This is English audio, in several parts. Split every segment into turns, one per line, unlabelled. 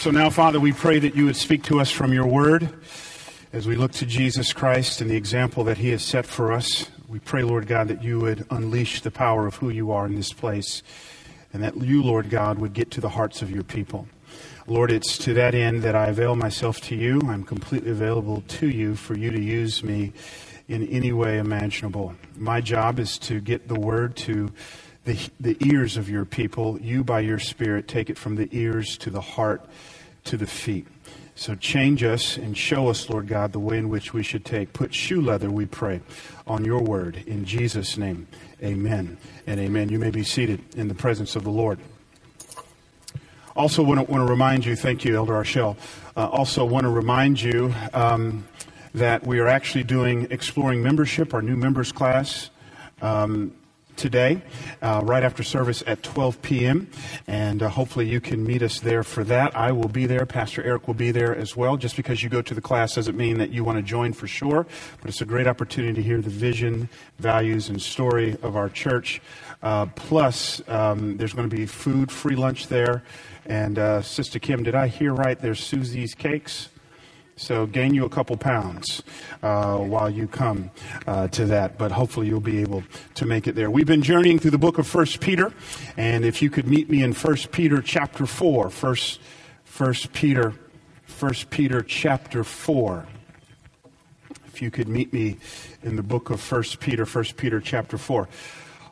So now, Father, we pray that you would speak to us from your word as we look to Jesus Christ and the example that he has set for us. We pray, Lord God, that you would unleash the power of who you are in this place and that you, Lord God, would get to the hearts of your people. Lord, it's to that end that I avail myself to you. I'm completely available to you for you to use me in any way imaginable. My job is to get the word to the, the ears of your people. You, by your Spirit, take it from the ears to the heart to the feet. So change us and show us, Lord God, the way in which we should take. Put shoe leather, we pray, on your word. In Jesus' name, amen and amen. You may be seated in the presence of the Lord. Also, want to, want to remind you, thank you, Elder Arshell. Uh, also, want to remind you um, that we are actually doing Exploring Membership, our new members class. Um, today, uh, right after service at 12 p.m. And uh, hopefully you can meet us there for that. I will be there. Pastor Eric will be there as well. Just because you go to the class doesn't mean that you want to join for sure, but it's a great opportunity to hear the vision, values, and story of our church. Uh, plus, um, there's going to be food, free lunch there. And uh, Sister Kim, did I hear right? There's Susie's Cakes. So gain you a couple pounds uh, while you come uh, to that, but hopefully you'll be able to make it there. We've been journeying through the book of First Peter, and if you could meet me in First Peter chapter four, First, First Peter, First Peter chapter four. If you could meet me in the book of First Peter, First Peter chapter four.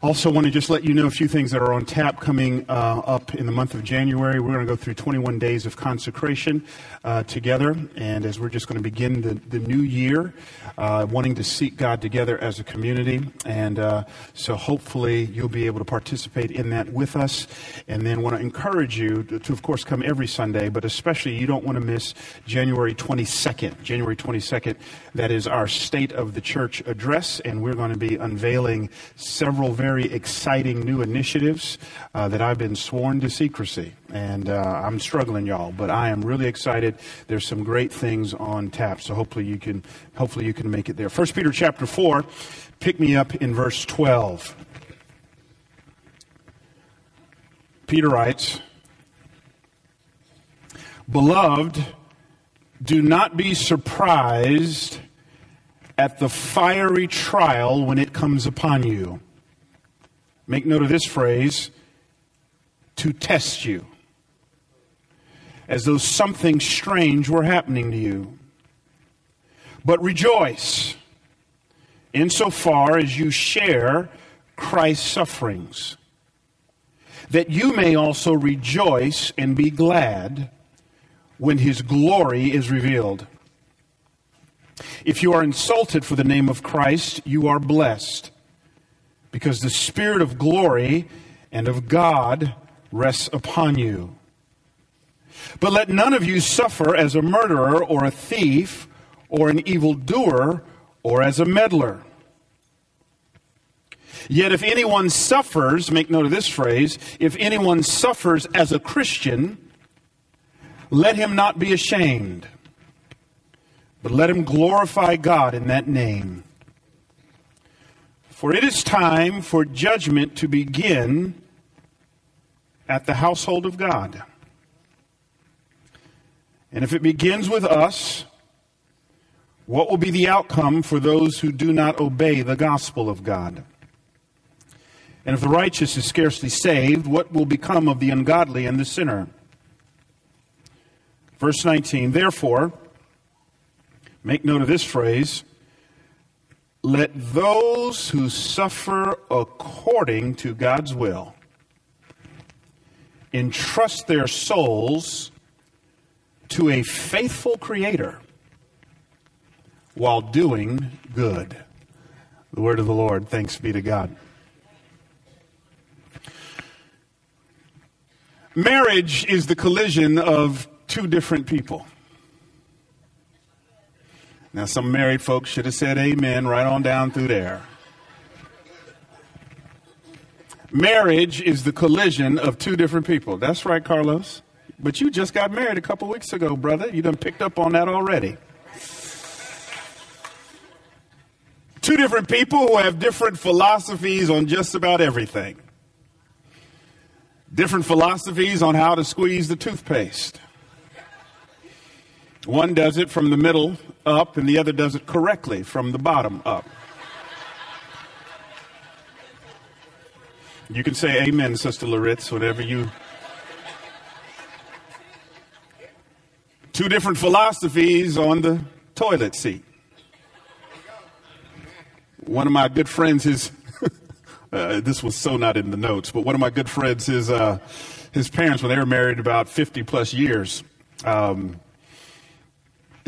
Also, want to just let you know a few things that are on tap coming uh, up in the month of January. We're going to go through 21 days of consecration uh, together, and as we're just going to begin the, the new year, uh, wanting to seek God together as a community. And uh, so, hopefully, you'll be able to participate in that with us. And then, want to encourage you to, to, of course, come every Sunday, but especially you don't want to miss January 22nd. January 22nd, that is our State of the Church address, and we're going to be unveiling several very very exciting new initiatives uh, that I've been sworn to secrecy. And uh, I'm struggling, y'all, but I am really excited. There's some great things on tap, so hopefully you can, hopefully you can make it there. First Peter chapter 4, pick me up in verse 12. Peter writes, Beloved, do not be surprised at the fiery trial when it comes upon you Make note of this phrase to test you, as though something strange were happening to you. But rejoice insofar as you share Christ's sufferings, that you may also rejoice and be glad when his glory is revealed. If you are insulted for the name of Christ, you are blessed because the Spirit of glory and of God rests upon you. But let none of you suffer as a murderer or a thief or an evildoer or as a meddler. Yet if anyone suffers, make note of this phrase, if anyone suffers as a Christian, let him not be ashamed, but let him glorify God in that name. For it is time for judgment to begin at the household of God. And if it begins with us, what will be the outcome for those who do not obey the gospel of God? And if the righteous is scarcely saved, what will become of the ungodly and the sinner? Verse 19, therefore, make note of this phrase let those who suffer according to God's will entrust their souls to a faithful Creator while doing good. The word of the Lord. Thanks be to God. Marriage is the collision of two different people. Now, some married folks should have said amen right on down through there. Marriage is the collision of two different people. That's right, Carlos. But you just got married a couple weeks ago, brother. You done picked up on that already. Two different people who have different philosophies on just about everything. Different philosophies on how to squeeze the toothpaste. One does it from the middle up, and the other does it correctly from the bottom up. You can say amen, Sister Loritz, whenever you. Two different philosophies on the toilet seat. One of my good friends, his, uh, this was so not in the notes, but one of my good friends, his, uh, his parents, when they were married about 50 plus years, um,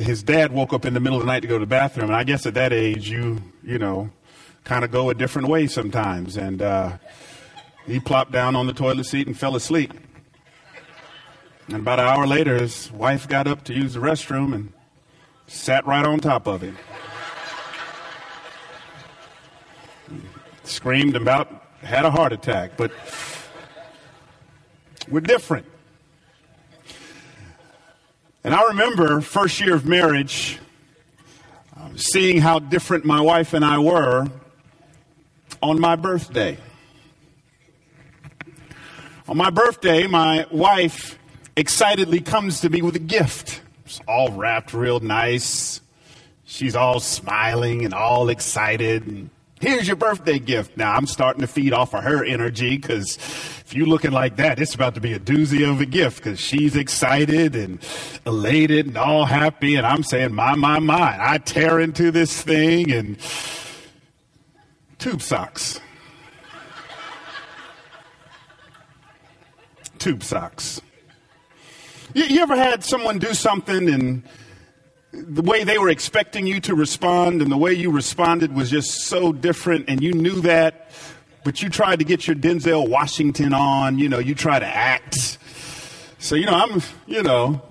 his dad woke up in the middle of the night to go to the bathroom. And I guess at that age, you, you know, kind of go a different way sometimes. And uh, he plopped down on the toilet seat and fell asleep. And about an hour later, his wife got up to use the restroom and sat right on top of him. Screamed about, had a heart attack. But we're different. And I remember first year of marriage, uh, seeing how different my wife and I were on my birthday. On my birthday, my wife excitedly comes to me with a gift. It's all wrapped real nice. She's all smiling and all excited. And here's your birthday gift. Now I'm starting to feed off of her energy because if you're looking like that, it's about to be a doozy of a gift because she's excited and elated and all happy. And I'm saying, my, my, my. I tear into this thing and tube socks. tube socks. You, you ever had someone do something and the way they were expecting you to respond and the way you responded was just so different and you knew that but you tried to get your Denzel Washington on, you know, you try to act. So, you know, I'm, you know,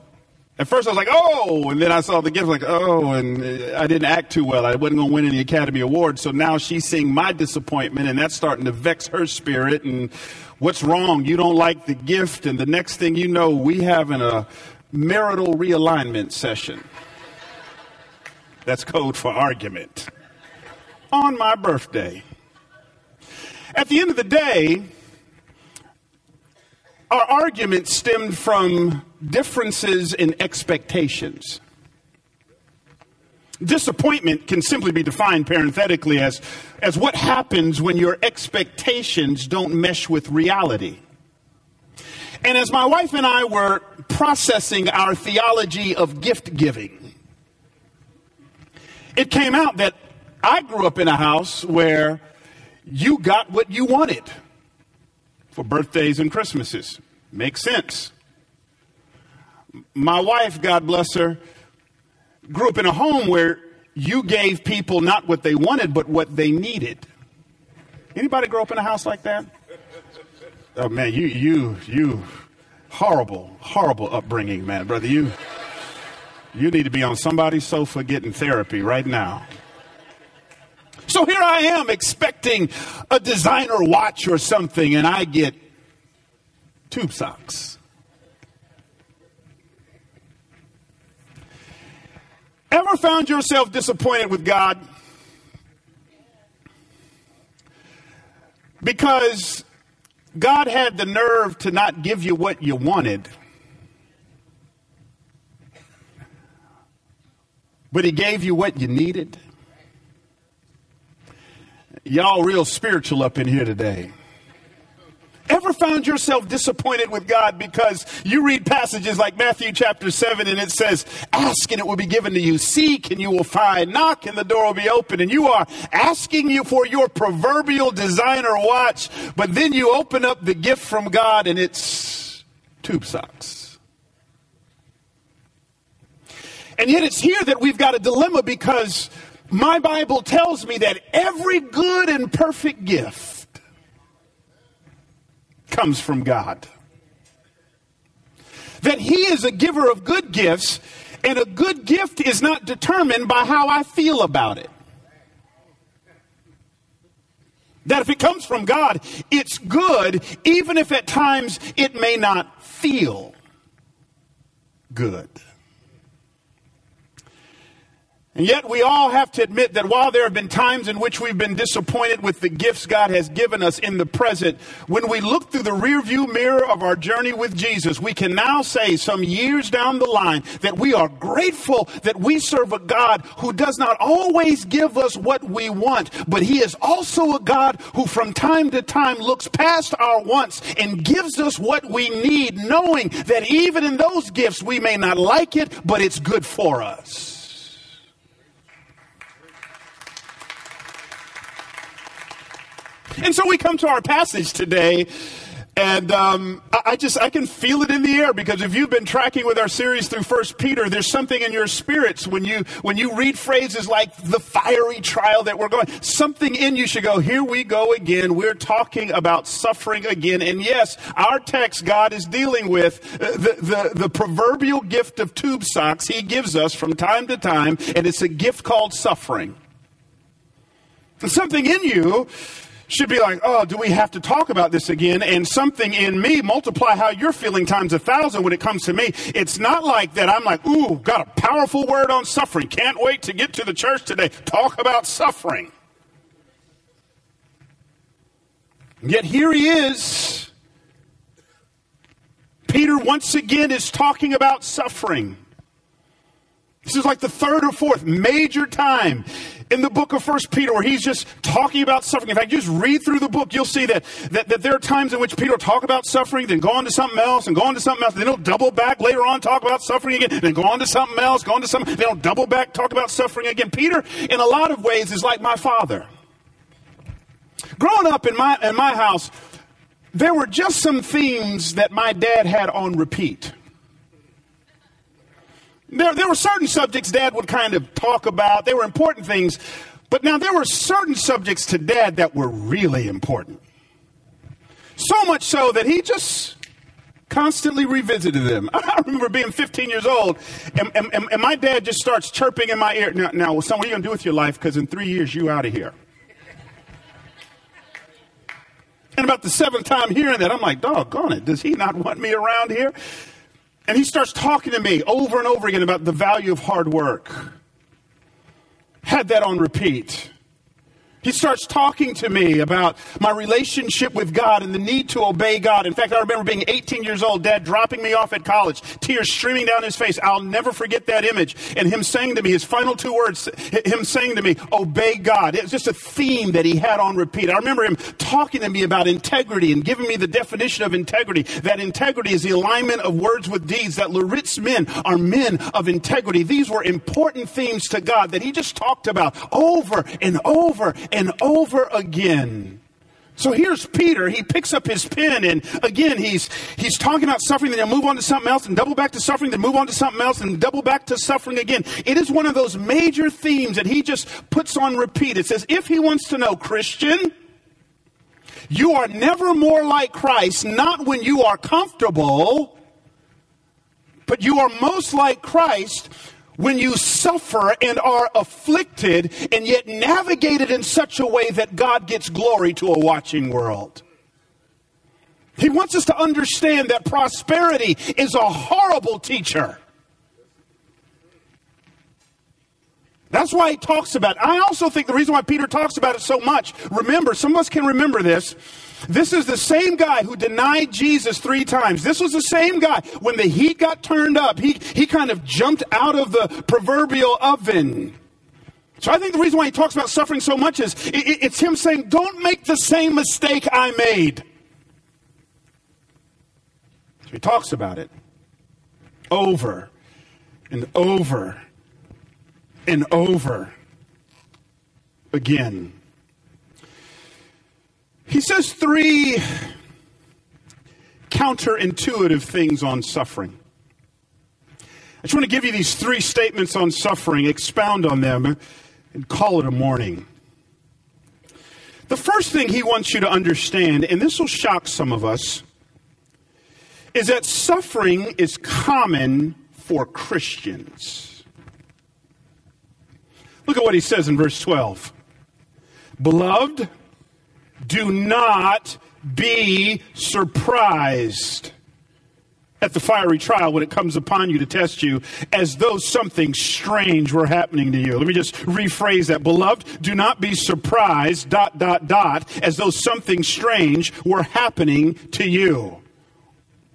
at first I was like, oh, and then I saw the gift, like, oh, and I didn't act too well. I wasn't going to win any Academy Awards. So now she's seeing my disappointment, and that's starting to vex her spirit. And what's wrong? You don't like the gift. And the next thing you know, we having a marital realignment session. That's code for argument. On my birthday. At the end of the day, our argument stemmed from differences in expectations. Disappointment can simply be defined parenthetically as, as what happens when your expectations don't mesh with reality. And as my wife and I were processing our theology of gift giving, it came out that I grew up in a house where you got what you wanted for birthdays and Christmases. Makes sense. My wife, God bless her, grew up in a home where you gave people not what they wanted, but what they needed. Anybody grow up in a house like that? Oh man, you you you horrible, horrible upbringing, man, brother. You you need to be on somebody's sofa getting therapy right now. So here I am expecting a designer watch or something, and I get tube socks. Ever found yourself disappointed with God? Because God had the nerve to not give you what you wanted, but He gave you what you needed? Y'all real spiritual up in here today. Ever found yourself disappointed with God because you read passages like Matthew chapter 7 and it says, Ask and it will be given to you, seek and you will find, knock and the door will be open. And you are asking you for your proverbial designer watch, but then you open up the gift from God and it's tube socks. And yet it's here that we've got a dilemma because my Bible tells me that every good and perfect gift comes from God. That He is a giver of good gifts, and a good gift is not determined by how I feel about it. That if it comes from God, it's good, even if at times it may not feel good. And yet, we all have to admit that while there have been times in which we've been disappointed with the gifts God has given us in the present, when we look through the rearview mirror of our journey with Jesus, we can now say, some years down the line, that we are grateful that we serve a God who does not always give us what we want, but He is also a God who, from time to time, looks past our wants and gives us what we need, knowing that even in those gifts, we may not like it, but it's good for us. And so we come to our passage today. And um, I just I can feel it in the air because if you've been tracking with our series through First Peter, there's something in your spirits when you when you read phrases like the fiery trial that we're going. Something in you should go. Here we go again. We're talking about suffering again. And yes, our text God is dealing with uh, the the, the proverbial gift of tube socks He gives us from time to time, and it's a gift called suffering. And something in you should be like, oh, do we have to talk about this again? And something in me, multiply how you're feeling times a thousand when it comes to me. It's not like that I'm like, ooh, got a powerful word on suffering. Can't wait to get to the church today. Talk about suffering. Yet here he is. Peter once again is talking about suffering. This is like the third or fourth major time in the book of First Peter where he's just talking about suffering. In fact, just read through the book, you'll see that, that, that there are times in which Peter will talk about suffering, then go on to something else, and go on to something else, then he'll double back later on, talk about suffering again, then go on to something else, go on to something, then he'll double back, talk about suffering again. Peter, in a lot of ways, is like my father. Growing up in my, in my house, there were just some themes that my dad had on repeat. There, there were certain subjects dad would kind of talk about. They were important things. But now there were certain subjects to dad that were really important. So much so that he just constantly revisited them. I remember being 15 years old, and, and, and my dad just starts chirping in my ear. Now, now son, what are you going to do with your life? Because in three years, you out of here. And about the seventh time hearing that, I'm like, doggone it, does he not want me around here? And he starts talking to me over and over again about the value of hard work. Had that on repeat. He starts talking to me about my relationship with God and the need to obey God. In fact, I remember being 18 years old, dad dropping me off at college, tears streaming down his face. I'll never forget that image. And him saying to me, his final two words, him saying to me, obey God. It was just a theme that he had on repeat. I remember him talking to me about integrity and giving me the definition of integrity. That integrity is the alignment of words with deeds, that Loritz men are men of integrity. These were important themes to God that he just talked about over and over and over again. So here's Peter. He picks up his pen and again he's he's talking about suffering, then he'll move on to something else and double back to suffering, then move on to something else and double back to suffering again. It is one of those major themes that he just puts on repeat. It says, if he wants to know, Christian, you are never more like Christ, not when you are comfortable, but you are most like Christ when you suffer and are afflicted and yet navigate it in such a way that God gets glory to a watching world. He wants us to understand that prosperity is a horrible teacher. That's why he talks about it. I also think the reason why Peter talks about it so much, remember, some of us can remember this. This is the same guy who denied Jesus three times. This was the same guy. When the heat got turned up, he, he kind of jumped out of the proverbial oven. So I think the reason why he talks about suffering so much is it, it's him saying, don't make the same mistake I made. So he talks about it over and over and over again. He says three counterintuitive things on suffering. I just want to give you these three statements on suffering, expound on them, and call it a morning. The first thing he wants you to understand, and this will shock some of us, is that suffering is common for Christians. Look at what he says in verse 12. Beloved, do not be surprised at the fiery trial when it comes upon you to test you as though something strange were happening to you. Let me just rephrase that. Beloved, do not be surprised, dot, dot, dot, as though something strange were happening to you.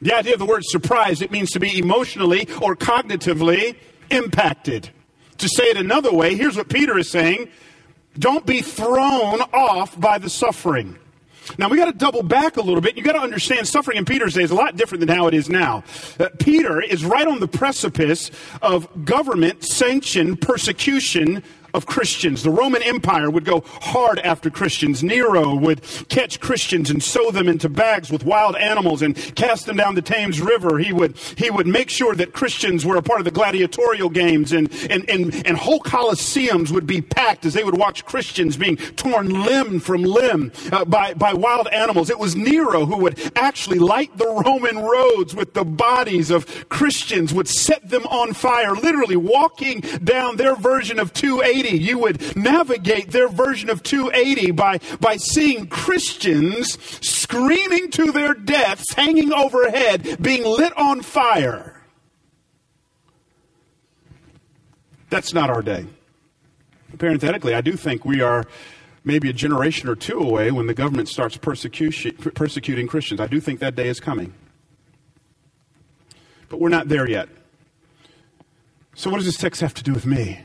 The idea of the word surprise, it means to be emotionally or cognitively impacted. To say it another way, here's what Peter is saying. Don't be thrown off by the suffering. Now we got to double back a little bit. You got to understand suffering in Peter's day is a lot different than how it is now. Uh, Peter is right on the precipice of government sanctioned persecution of Christians. The Roman Empire would go hard after Christians. Nero would catch Christians and sew them into bags with wild animals and cast them down the Thames River. He would, he would make sure that Christians were a part of the gladiatorial games and, and, and, and whole coliseums would be packed as they would watch Christians being torn limb from limb uh, by, by wild animals. It was Nero who would actually light the Roman roads with the bodies of Christians, would set them on fire, literally walking down their version of 280 280. You would navigate their version of 280 by, by seeing Christians screaming to their deaths, hanging overhead, being lit on fire. That's not our day. Parenthetically, I do think we are maybe a generation or two away when the government starts persecuting Christians. I do think that day is coming. But we're not there yet. So, what does this text have to do with me?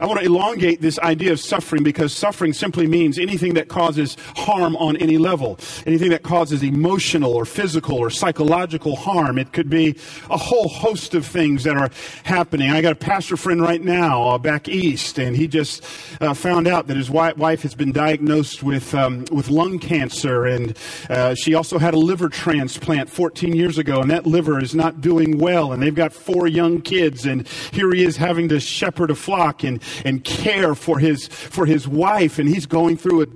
I want to elongate this idea of suffering because suffering simply means anything that causes harm on any level, anything that causes emotional or physical or psychological harm. It could be a whole host of things that are happening. I got a pastor friend right now uh, back east, and he just uh, found out that his wife has been diagnosed with um, with lung cancer, and uh, she also had a liver transplant 14 years ago, and that liver is not doing well. And they've got four young kids, and here he is having to shepherd a flock and and care for his, for his wife, and he's going through a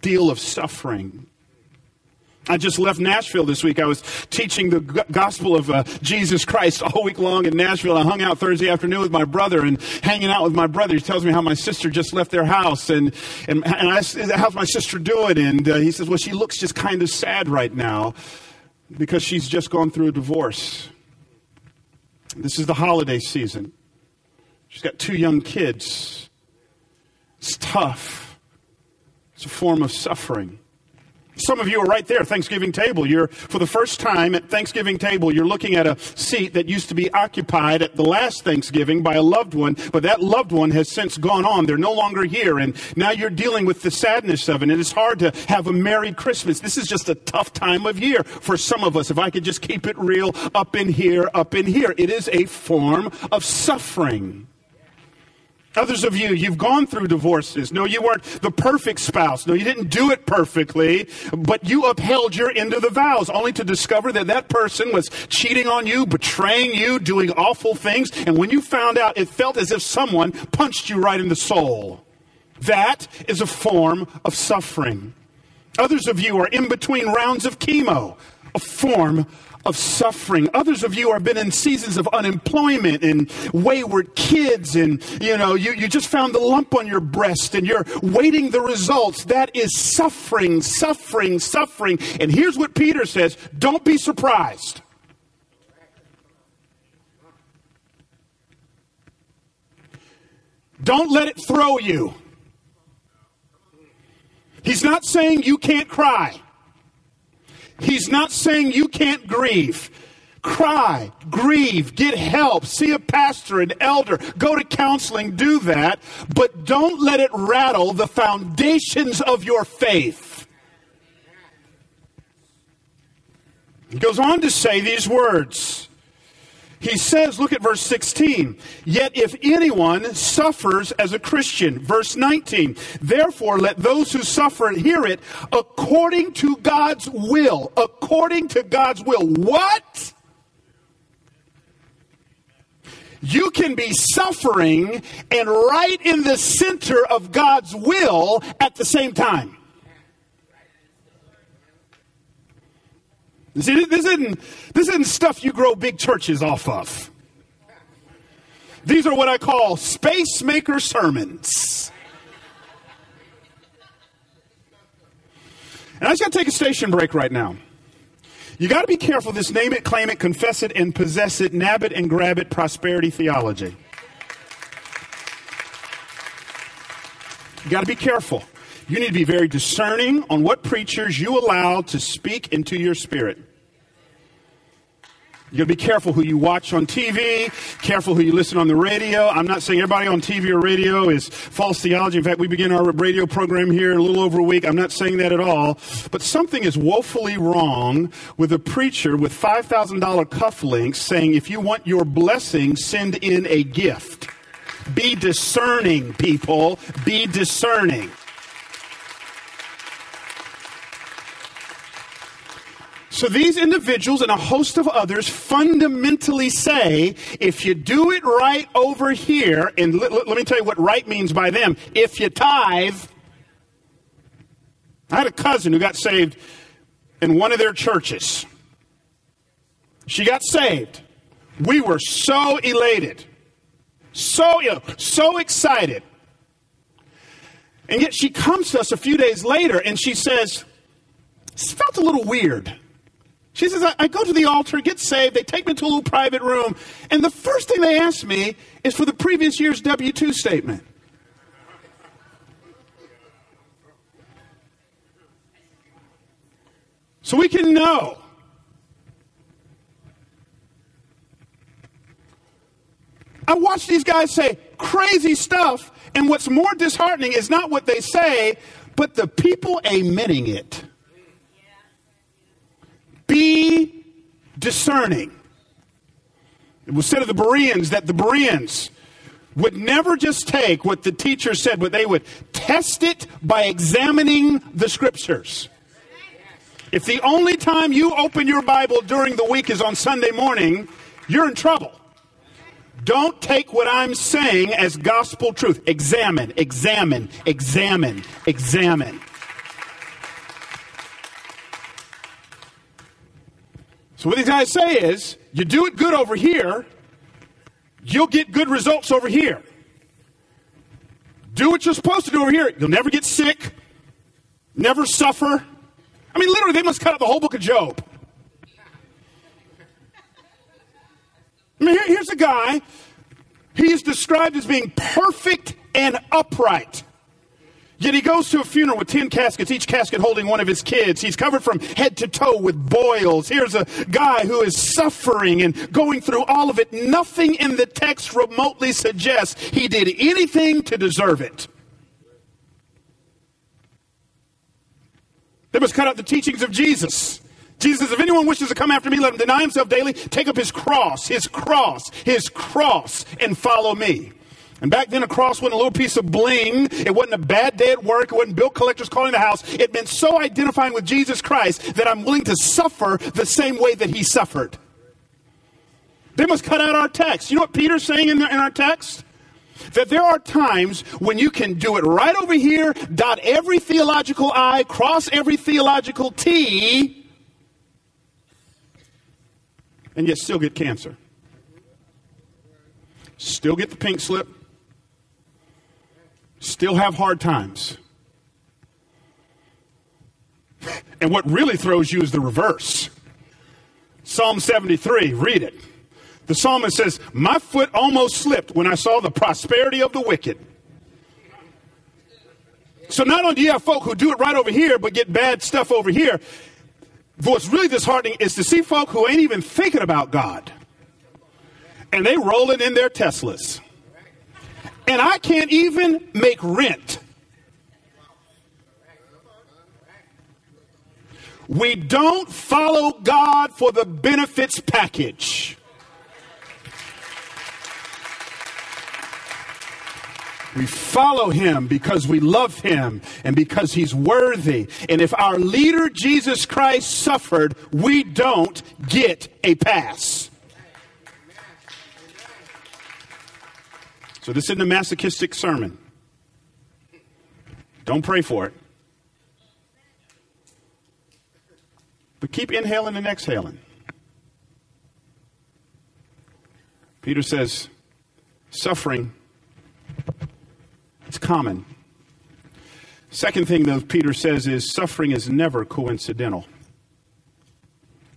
deal of suffering. I just left Nashville this week. I was teaching the gospel of uh, Jesus Christ all week long in Nashville. I hung out Thursday afternoon with my brother and hanging out with my brother. He tells me how my sister just left their house and, and, and I how's my sister doing? And uh, he says, well, she looks just kind of sad right now because she's just gone through a divorce. This is the holiday season. She's got two young kids. It's tough. It's a form of suffering. Some of you are right there, Thanksgiving table. You're, for the first time at Thanksgiving table, you're looking at a seat that used to be occupied at the last Thanksgiving by a loved one, but that loved one has since gone on. They're no longer here, and now you're dealing with the sadness of it. And it's hard to have a Merry Christmas. This is just a tough time of year for some of us. If I could just keep it real up in here, up in here. It is a form of suffering. Others of you, you've gone through divorces. No, you weren't the perfect spouse. No, you didn't do it perfectly, but you upheld your end of the vows only to discover that that person was cheating on you, betraying you, doing awful things. And when you found out, it felt as if someone punched you right in the soul. That is a form of suffering. Others of you are in between rounds of chemo, a form of suffering. Others of you have been in seasons of unemployment and wayward kids, and you know, you, you just found the lump on your breast and you're waiting the results. That is suffering, suffering, suffering. And here's what Peter says don't be surprised. Don't let it throw you. He's not saying you can't cry. He's not saying you can't grieve. Cry, grieve, get help, see a pastor, an elder, go to counseling, do that, but don't let it rattle the foundations of your faith. He goes on to say these words. He says, look at verse 16. Yet if anyone suffers as a Christian, verse 19, therefore let those who suffer hear it according to God's will. According to God's will. What? You can be suffering and right in the center of God's will at the same time. See, this isn't, this isn't stuff you grow big churches off of. These are what I call space maker sermons. And I just got to take a station break right now. You got to be careful this name it, claim it, confess it, and possess it, nab it and grab it prosperity theology. You got to be careful. You need to be very discerning on what preachers you allow to speak into your spirit. You got to be careful who you watch on TV, careful who you listen on the radio. I'm not saying everybody on TV or radio is false theology. In fact, we begin our radio program here in a little over a week. I'm not saying that at all. But something is woefully wrong with a preacher with $5,000 cufflinks saying, if you want your blessing, send in a gift. Be discerning, people. Be discerning. So these individuals and a host of others fundamentally say if you do it right over here, and let, let, me tell you what right means by them. If you tithe, I had a cousin who got saved in one of their churches. She got saved. We were so elated, so so excited. And yet she comes to us a few days later and she says, "It felt a little weird." She says, I, I, go to the altar, get saved, they take me to a little private room, and the first thing they ask me is for the previous year's W 2 statement. So we can know. I watch these guys say crazy stuff, and what's more disheartening is not what they say, but the people amening it. Be discerning. It was said of the Bereans that the Bereans would never just take what the teacher said, but they would test it by examining the scriptures. If the only time you open your Bible during the week is on Sunday morning, you're in trouble. Don't take what I'm saying as gospel truth. Examine, examine, examine, examine. So what he's trying to say is, you do it good over here, you'll get good results over here. Do what you're supposed to do over here. You'll never get sick, never suffer. I mean, literally, they must cut out the whole book of Job. I mean, here, here's a guy. He is described as being perfect and upright. Yet he goes to a funeral with 10 caskets, each casket holding one of his kids. He's covered from head to toe with boils. Here's a guy who is suffering and going through all of it. Nothing in the text remotely suggests he did anything to deserve it. They must cut out the teachings of Jesus. Jesus, if anyone wishes to come after me, let him deny himself daily, take up his cross, his cross, his cross, and follow me. And back then, a cross wasn't a little piece of bling. It wasn't a bad day at work. It wasn't bill collectors calling the house. It meant so identifying with Jesus Christ that I'm willing to suffer the same way that he suffered. They must cut out our text. You know what Peter's saying in, the, in our text? That there are times when you can do it right over here, dot every theological I, cross every theological T, and yet still get cancer. Still get the pink slip still have hard times. And what really throws you is the reverse. Psalm 73, read it. The psalmist says, My foot almost slipped when I saw the prosperity of the wicked. So not only do you have folk who do it right over here, but get bad stuff over here, what's really disheartening is to see folk who ain't even thinking about God. And they rolling in their Teslas and I can't even make rent. We don't follow God for the benefits package. We follow him because we love him and because he's worthy. And if our leader, Jesus Christ, suffered, we don't get a pass. So this isn't a masochistic sermon. Don't pray for it. But keep inhaling and exhaling. Peter says, suffering, it's common. Second thing, though, Peter says is suffering is never coincidental.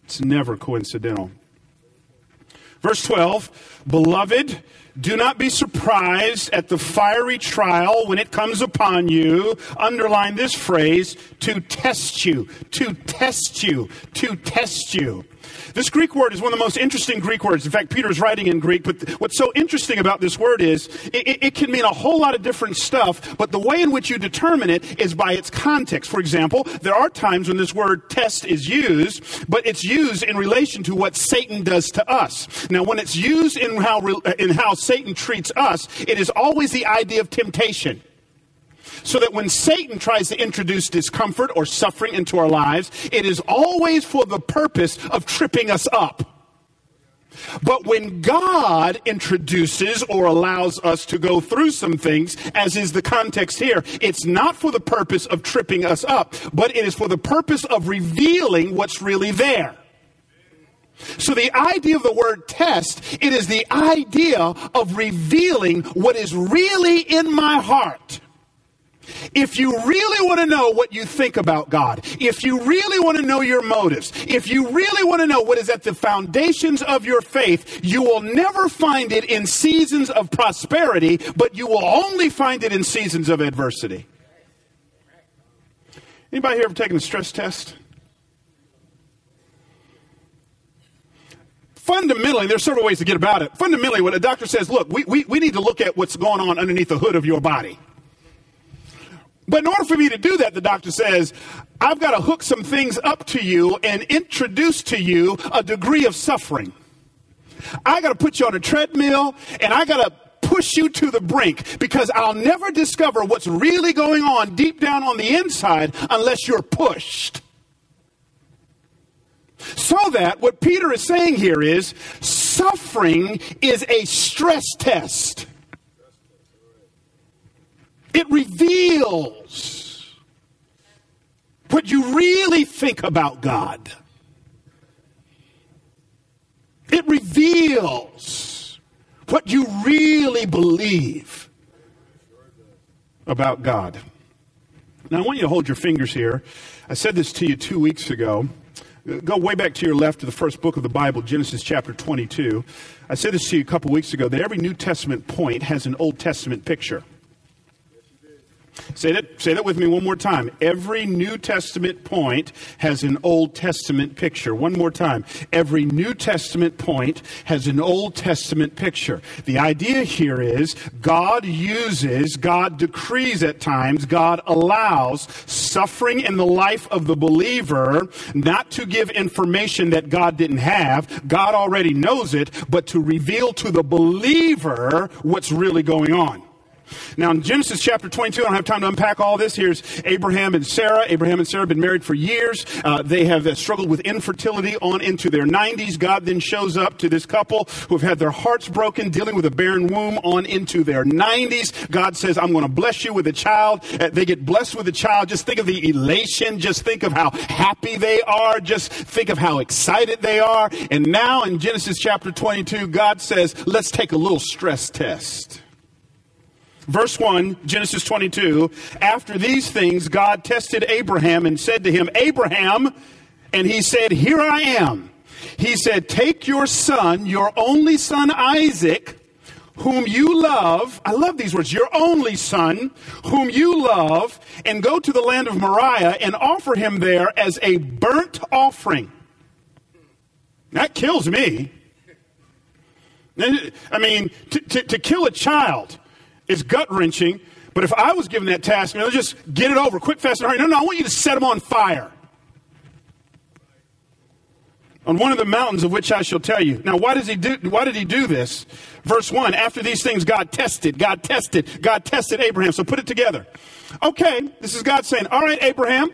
It's never coincidental. Verse 12 Beloved, do not be surprised at the fiery trial when it comes upon you. Underline this phrase to test you, to test you, to test you. This Greek word is one of the most interesting Greek words. In fact, Peter is writing in Greek, but what's so interesting about this word is it, it, can mean a whole lot of different stuff, but the way in which you determine it is by its context. For example, there are times when this word test is used, but it's used in relation to what Satan does to us. Now, when it's used in how, in how Satan treats us, it is always the idea of temptation. So that when Satan tries to introduce discomfort or suffering into our lives, it is always for the purpose of tripping us up. But when God introduces or allows us to go through some things, as is the context here, it's not for the purpose of tripping us up, but it is for the purpose of revealing what's really there. So the idea of the word test, it is the idea of revealing what is really in my heart. If you really want to know what you think about God, if you really want to know your motives, if you really want to know what is at the foundations of your faith, you will never find it in seasons of prosperity, but you will only find it in seasons of adversity. Anybody here ever taken a stress test? Fundamentally, there's several ways to get about it. Fundamentally, what a doctor says, look, we, we, we need to look at what's going on underneath the hood of your body. But in order for me to do that, the doctor says, I've got to hook some things up to you and introduce to you a degree of suffering. I got to put you on a treadmill and I got to push you to the brink because I'll never discover what's really going on deep down on the inside unless you're pushed. So that what Peter is saying here is suffering is a stress test. It reveals what you really think about God. It reveals what you really believe about God. Now, I want you to hold your fingers here. I said this to you two weeks ago. Go way back to your left to the first book of the Bible, Genesis chapter 22. I said this to you a couple weeks ago that every New Testament point has an Old Testament picture. Say that, say that with me one more time. Every New Testament point has an Old Testament picture. One more time. Every New Testament point has an Old Testament picture. The idea here is God uses, God decrees at times, God allows suffering in the life of the believer not to give information that God didn't have. God already knows it, but to reveal to the believer what's really going on. Now, in Genesis chapter 22, I don't have time to unpack all this. Here's Abraham and Sarah. Abraham and Sarah have been married for years. Uh, they have uh, struggled with infertility on into their 90s. God then shows up to this couple who have had their hearts broken, dealing with a barren womb on into their 90s. God says, I'm going to bless you with a child. Uh, they get blessed with a child. Just think of the elation. Just think of how happy they are. Just think of how excited they are. And now in Genesis chapter 22, God says, let's take a little stress test. Verse 1, Genesis 22. After these things, God tested Abraham and said to him, Abraham, and he said, Here I am. He said, Take your son, your only son Isaac, whom you love. I love these words. Your only son, whom you love, and go to the land of Moriah and offer him there as a burnt offering. That kills me. I mean, to, to, to kill a child it's gut wrenching. But if I was given that task, you know, just get it over, quick, fast, and hurry. No, no, I want you to set them on fire. On one of the mountains of which I shall tell you. Now, why does he do? Why did he do this? Verse one. After these things, God tested. God tested. God tested Abraham. So put it together. Okay, this is God saying, "All right, Abraham,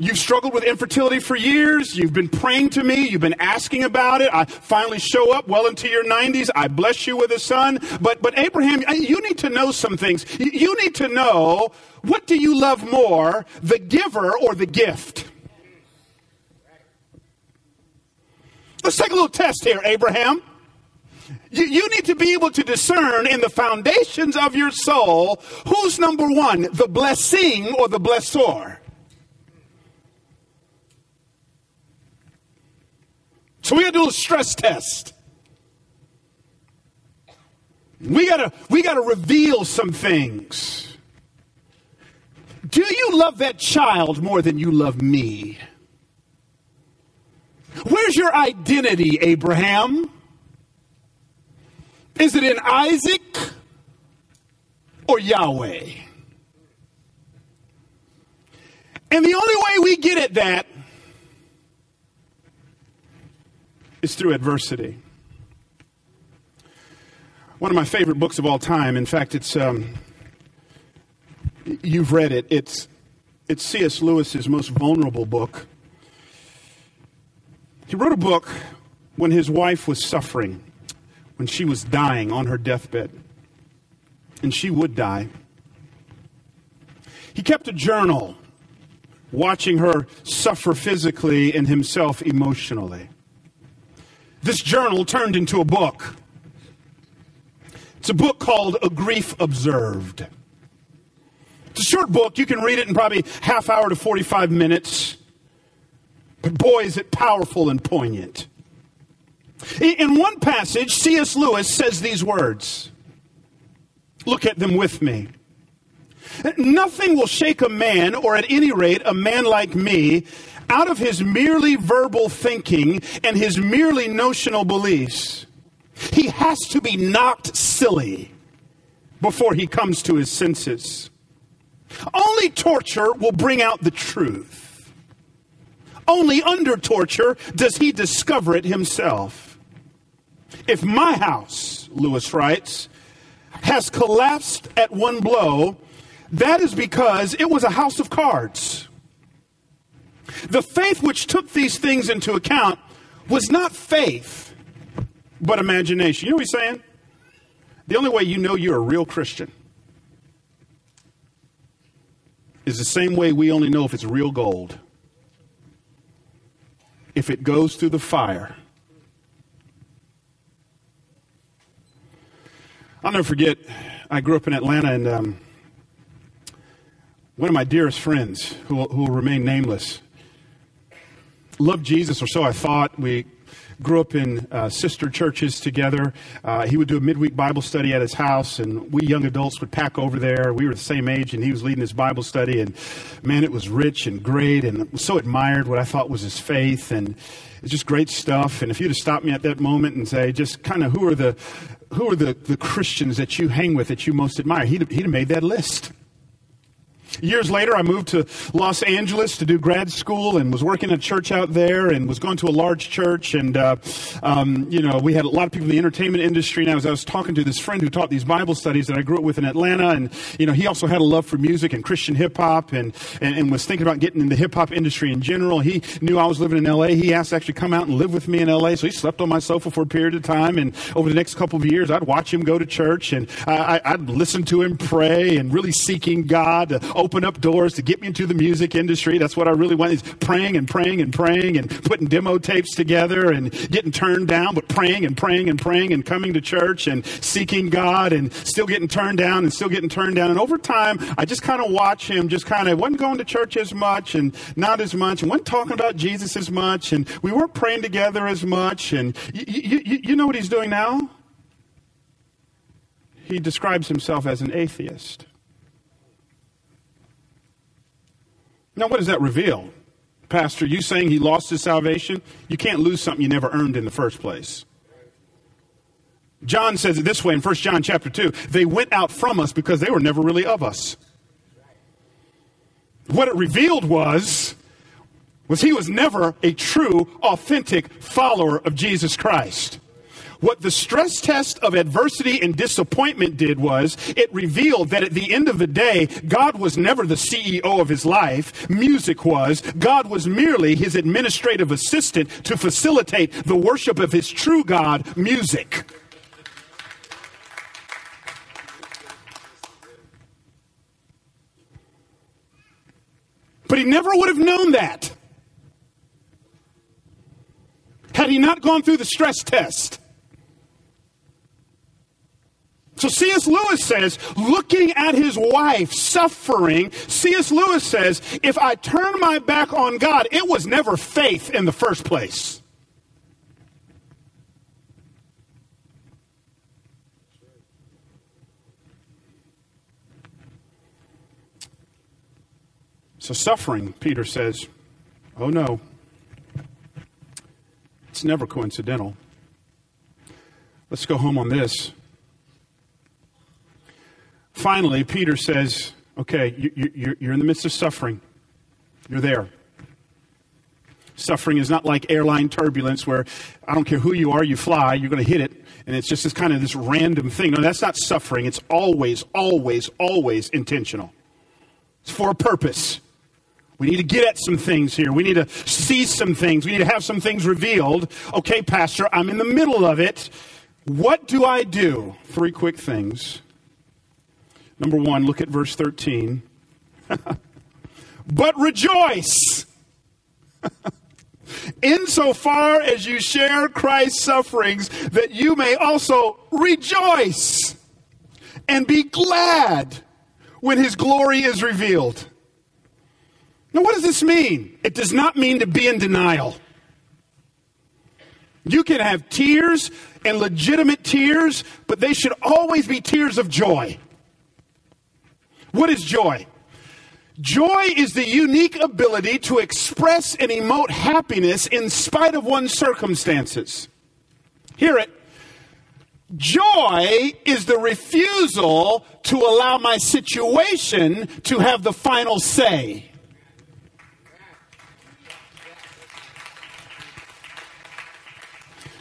You've struggled with infertility for years. You've been praying to me. You've been asking about it. I finally show up well into your 90s. I bless you with a son. But, but Abraham, you need to know some things. You need to know what do you love more, the giver or the gift? Let's take a little test here, Abraham. You, you, need to be able to discern in the foundations of your soul who's number one, the blessing or the blessor. So we got to do a stress test. We got to we got to reveal some things. Do you love that child more than you love me? Where's your identity, Abraham? Is it in Isaac or Yahweh? And the only way we get at that is through adversity. One of my favorite books of all time, in fact, it's, um, you've read it, it's, it's C.S. Lewis's most vulnerable book. He wrote a book when his wife was suffering, when she was dying on her deathbed, and she would die. He kept a journal watching her suffer physically and himself emotionally. This journal turned into a book. It's a book called A Grief Observed. It's a short book. You can read it in probably half hour to 45 minutes. But boy, is it powerful and poignant. In one passage, C.S. Lewis says these words. Look at them with me. Nothing will shake a man, or at any rate, a man like me, out of his merely verbal thinking and his merely notional beliefs. He has to be knocked silly before he comes to his senses. Only torture will bring out the truth. Only under torture does he discover it himself. If my house, Lewis writes, has collapsed at one blow, that is because it was a house of cards. The faith which took these things into account was not faith, but imagination. You know what he's saying? The only way you know you're a real Christian is the same way we only know if it's real gold. If it goes through the fire. I'll never forget, I grew up in Atlanta and um, one of my dearest friends, who, who will remain nameless, loved Jesus, or so I thought. We grew up in uh, sister churches together. Uh, he would do a midweek Bible study at his house, and we young adults would pack over there. We were the same age, and he was leading his Bible study. And man, it was rich and great, and so admired what I thought was his faith, and it's just great stuff. And if you'd have stopped me at that moment and say, just kind of who are the who are the, the Christians that you hang with that you most admire, he'd, he'd have made that list. Years later, I moved to Los Angeles to do grad school and was working at a church out there and was going to a large church. And, uh, um, you know, we had a lot of people in the entertainment industry. And I was, I was talking to this friend who taught these Bible studies that I grew up with in Atlanta. And, you know, he also had a love for music and Christian hip hop and, and, and, was thinking about getting in the hip hop industry in general. He knew I was living in LA. He asked to actually come out and live with me in LA. So he slept on my sofa for a period of time. And over the next couple of years, I'd watch him go to church and I, I'd listen to him pray and really seeking God to open up doors to get me into the music industry. That's what I really want is praying and praying and praying and putting demo tapes together and getting turned down, but praying and praying and praying and coming to church and seeking God and still getting turned down and still getting turned down. And over time, I just kind of watch him just kind of wasn't going to church as much and not as much and wasn't talking about Jesus as much and we weren't praying together as much. And you, you, you know what he's doing now? He describes himself as an atheist. Now, what does that reveal? Pastor, you saying he lost his salvation? You can't lose something you never earned in the first place. John says it this way in 1 John chapter 2 they went out from us because they were never really of us. What it revealed was was he was never a true authentic follower of Jesus Christ. What the stress test of adversity and disappointment did was it revealed that at the end of the day, God was never the CEO of his life. Music was. God was merely his administrative assistant to facilitate the worship of his true God, music. But he never would have known that had he not gone through the stress test. So C.S. Lewis says, looking at his wife suffering, C.S. Lewis says, if I turn my back on God, it was never faith in the first place. So, suffering, Peter says, oh no, it's never coincidental. Let's go home on this. Finally, Peter says, okay, you, are in the midst of suffering. You're there. Suffering is not like airline turbulence where I don't care who you are, you fly, you're going to hit it, and it's just this kind of this random thing. No, that's not suffering. It's always, always, always intentional. It's for a purpose. We need to get at some things here. We need to see some things. We need to have some things revealed. Okay, Pastor, I'm in the middle of it. What do I do? Three quick things. Number one, look at verse 13. but rejoice insofar as you share Christ's sufferings, that you may also rejoice and be glad when his glory is revealed. Now, what does this mean? It does not mean to be in denial. You can have tears and legitimate tears, but they should always be tears of joy. What is joy? Joy is the unique ability to express and emote happiness in spite of one's circumstances. Hear it. Joy is the refusal to allow my situation to have the final say.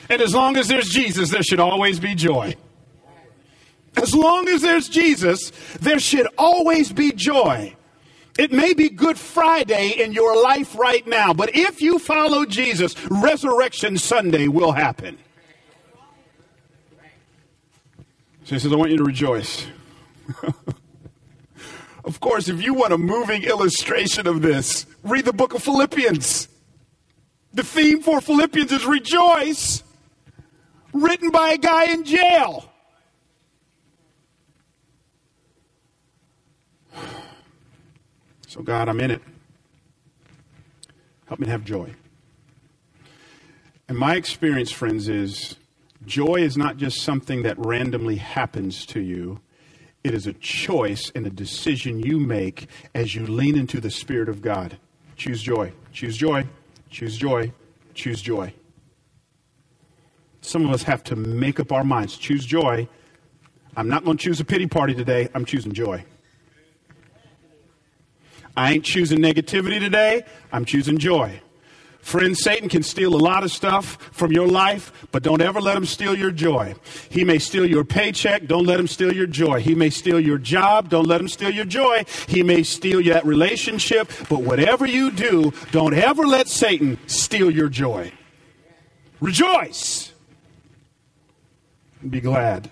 And as long as there's Jesus, there should always be joy. As long as there's Jesus, there should always be joy. It may be Good Friday in your life right now, but if you follow Jesus, Resurrection Sunday will happen. So he says, I want you to rejoice. of course, if you want a moving illustration of this, read the book of Philippians. The theme for Philippians is rejoice, written by a guy in jail. So, God, I'm in it. Help me to have joy. And my experience, friends, is joy is not just something that randomly happens to you. It is a choice and a decision you make as you lean into the Spirit of God. Choose joy. Choose joy. Choose joy. Choose joy. Some of us have to make up our minds. Choose joy. I'm not going to choose a pity party today. I'm choosing joy. I ain't choosing negativity today. I'm choosing joy. Friend, Satan can steal a lot of stuff from your life, but don't ever let him steal your joy. He may steal your paycheck. Don't let him steal your joy. He may steal your job. Don't let him steal your joy. He may steal that relationship, but whatever you do, don't ever let Satan steal your joy. Rejoice be glad.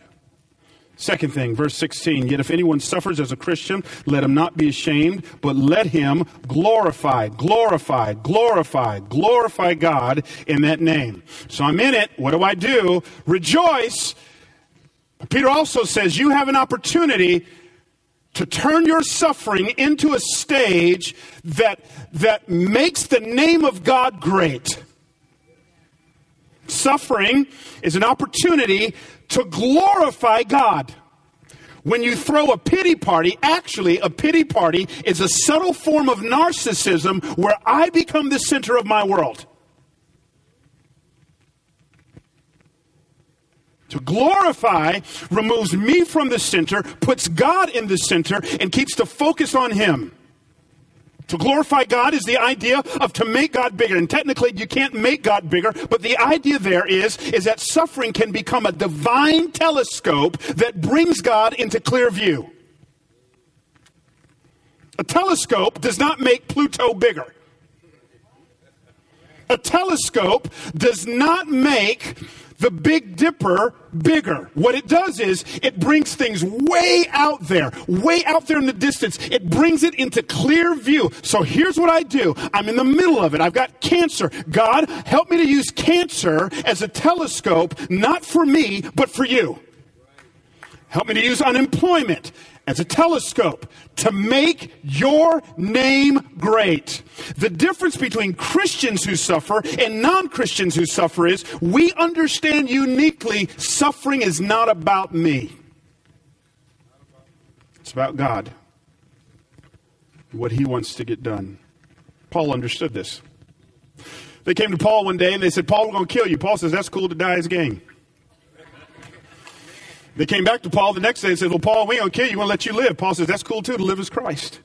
Second thing, verse 16, yet if anyone suffers as a Christian, let him not be ashamed, but let him glorify, glorify, glorify, glorify God in that name. So I'm in it. What do I do? Rejoice. Peter also says you have an opportunity to turn your suffering into a stage that, that makes the name of God great. Suffering is an opportunity to glorify God. When you throw a pity party, actually, a pity party is a subtle form of narcissism where I become the center of my world. To glorify removes me from the center, puts God in the center, and keeps the focus on Him. To glorify God is the idea of to make God bigger. And technically, you can't make God bigger, but the idea there is, is that suffering can become a divine telescope that brings God into clear view. A telescope does not make Pluto bigger. A telescope does not make the Big Dipper bigger. What it does is it brings things way out there, way out there in the distance. It brings it into clear view. So here's what I do I'm in the middle of it. I've got cancer. God, help me to use cancer as a telescope, not for me, but for you. Help me to use unemployment as a telescope to make your name great. The difference between Christians who suffer and non Christians who suffer is we understand uniquely suffering is not about me, it's about God. what he wants to get done. Paul understood this. They came to Paul one day and they said, Paul, we're going to kill you. Paul says, That's cool to die is gain. They came back to Paul the next day and said, Well, Paul, we going to kill you. We want to let you live. Paul says, That's cool too. To live as Christ.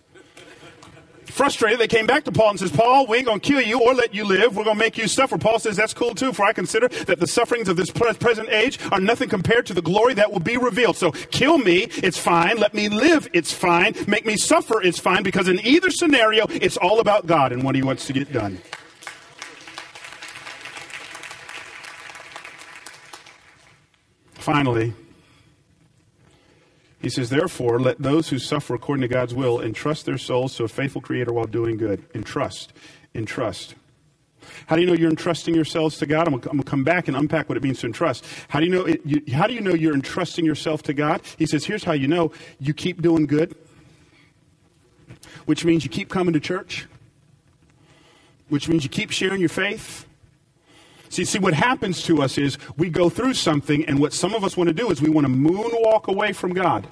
Frustrated, they came back to Paul and says, Paul, we ain't going to kill you or let you live. We're going to make you suffer. Paul says, That's cool too, for I consider that the sufferings of this present age are nothing compared to the glory that will be revealed. So kill me, it's fine. Let me live, it's fine. Make me suffer, it's fine, because in either scenario, it's all about God and what he wants to get done. Finally, he says, Therefore, let those who suffer according to God's will entrust their souls to a faithful Creator while doing good. Entrust. Entrust. How do you know you're entrusting yourselves to God? I'm going to come back and unpack what it means to entrust. How do you know? It, you, how do you know you're entrusting yourself to God? He says, "Here's how you know: you keep doing good, which means you keep coming to church, which means you keep sharing your faith, See, see, what happens to us is we go through something, and what some of us want to do is we want to moonwalk away from God.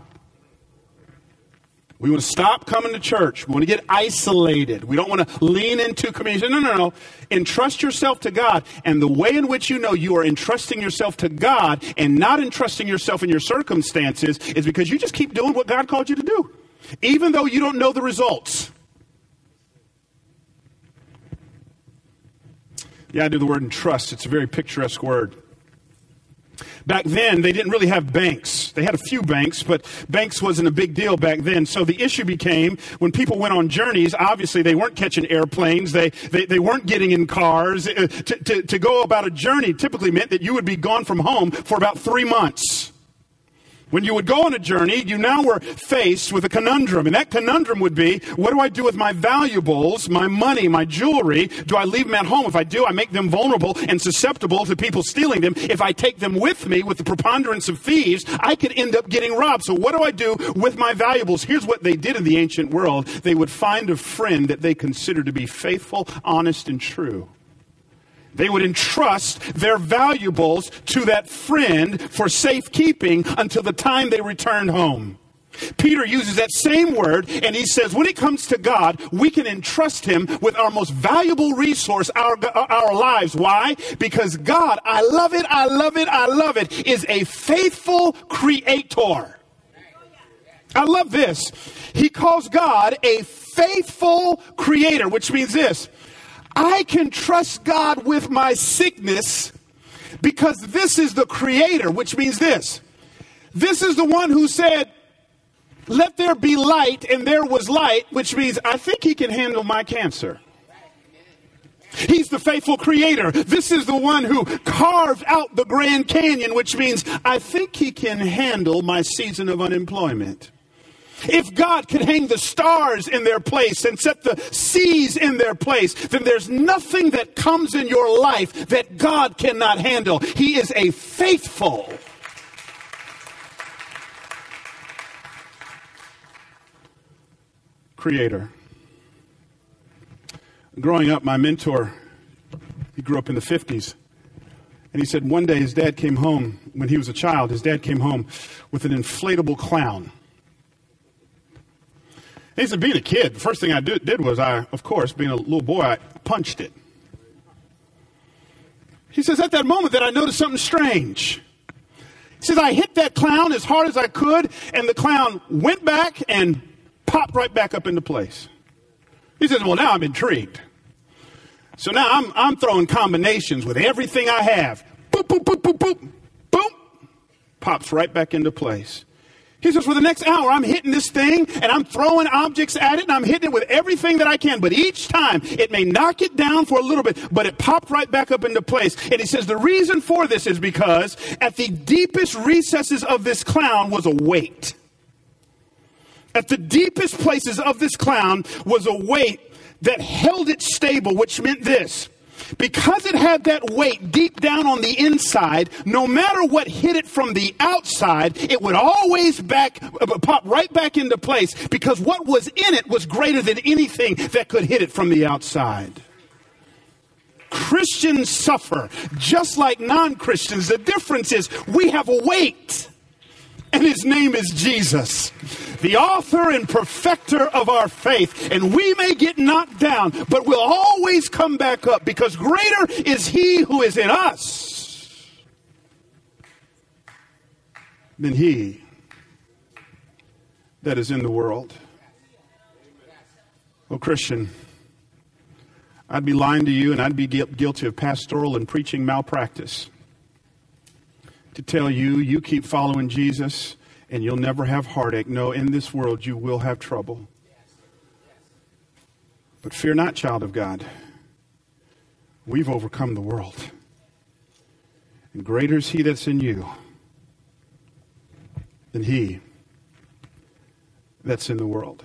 We want to stop coming to church. We want to get isolated. We don't want to lean into community. No, no, no. Entrust yourself to God. And the way in which you know you are entrusting yourself to God and not entrusting yourself in your circumstances is because you just keep doing what God called you to do, even though you don't know the results. Yeah, I do the word entrust. It's a very picturesque word. Back then, they didn't really have banks. They had a few banks, but banks wasn't a big deal back then. So the issue became when people went on journeys, obviously they weren't catching airplanes. They, they, they weren't getting in cars. Uh, to, to, to go about a journey typically meant that you would be gone from home for about three months. When you would go on a journey, you now were faced with a conundrum. And that conundrum would be, what do I do with my valuables, my money, my jewelry? Do I leave them at home? If I do, I make them vulnerable and susceptible to people stealing them. If I take them with me with the preponderance of thieves, I could end up getting robbed. So what do I do with my valuables? Here's what they did in the ancient world. They would find a friend that they considered to be faithful, honest, and true. They would entrust their valuables to that friend for safekeeping until the time they returned home. Peter uses that same word and he says, when it comes to God, we can entrust him with our most valuable resource, our, uh, our lives. Why? Because God, I love it, I love it, I love it, is a faithful creator. I love this. He calls God a faithful creator, which means this. I can trust God with my sickness because this is the creator, which means this. This is the one who said, Let there be light, and there was light, which means I think he can handle my cancer. He's the faithful creator. This is the one who carved out the Grand Canyon, which means I think he can handle my season of unemployment. If God could hang the stars in their place and set the seas in their place, then there's nothing that comes in your life that God cannot handle. He is a faithful. Creator. Growing up, my mentor, he grew up in the 50s. And he said one day his dad came home, when he was a child, his dad came home with an inflatable clown. He said, being a kid, the first thing I did, was I, of course, being a little boy, I punched it. He says, at that moment that I noticed something strange. He says, I hit that clown as hard as I could, and the clown went back and popped right back up into place. He says, well, now I'm intrigued. So now I'm, I'm throwing combinations with everything I have. Boop, boop, boop, boop, boop, boom. Pops right back into place. He says, for the next hour, I'm hitting this thing and I'm throwing objects at it and I'm hitting it with everything that I can. But each time it may knock it down for a little bit, but it popped right back up into place. And he says, the reason for this is because at the deepest recesses of this clown was a weight. At the deepest places of this clown was a weight that held it stable, which meant this because it had that weight deep down on the inside, no matter what hit it from the outside, it would always back, uh, pop right back into place because what was in it was greater than anything that could hit it from the outside. Christians suffer just like non Christians. The difference is we have a weight and his name is Jesus. the author and perfecter of our faith. And we may get knocked down, but we'll always come back up because greater is he who is in us than he that is in the world. Oh, Christian, I'd be lying to you and I'd be guilty of pastoral and preaching malpractice to tell you you keep following Jesus and you'll never have heartache. No, in this world you will have trouble. But fear not, child of God. We've overcome the world. And greater is he that's in you than he that's in the world.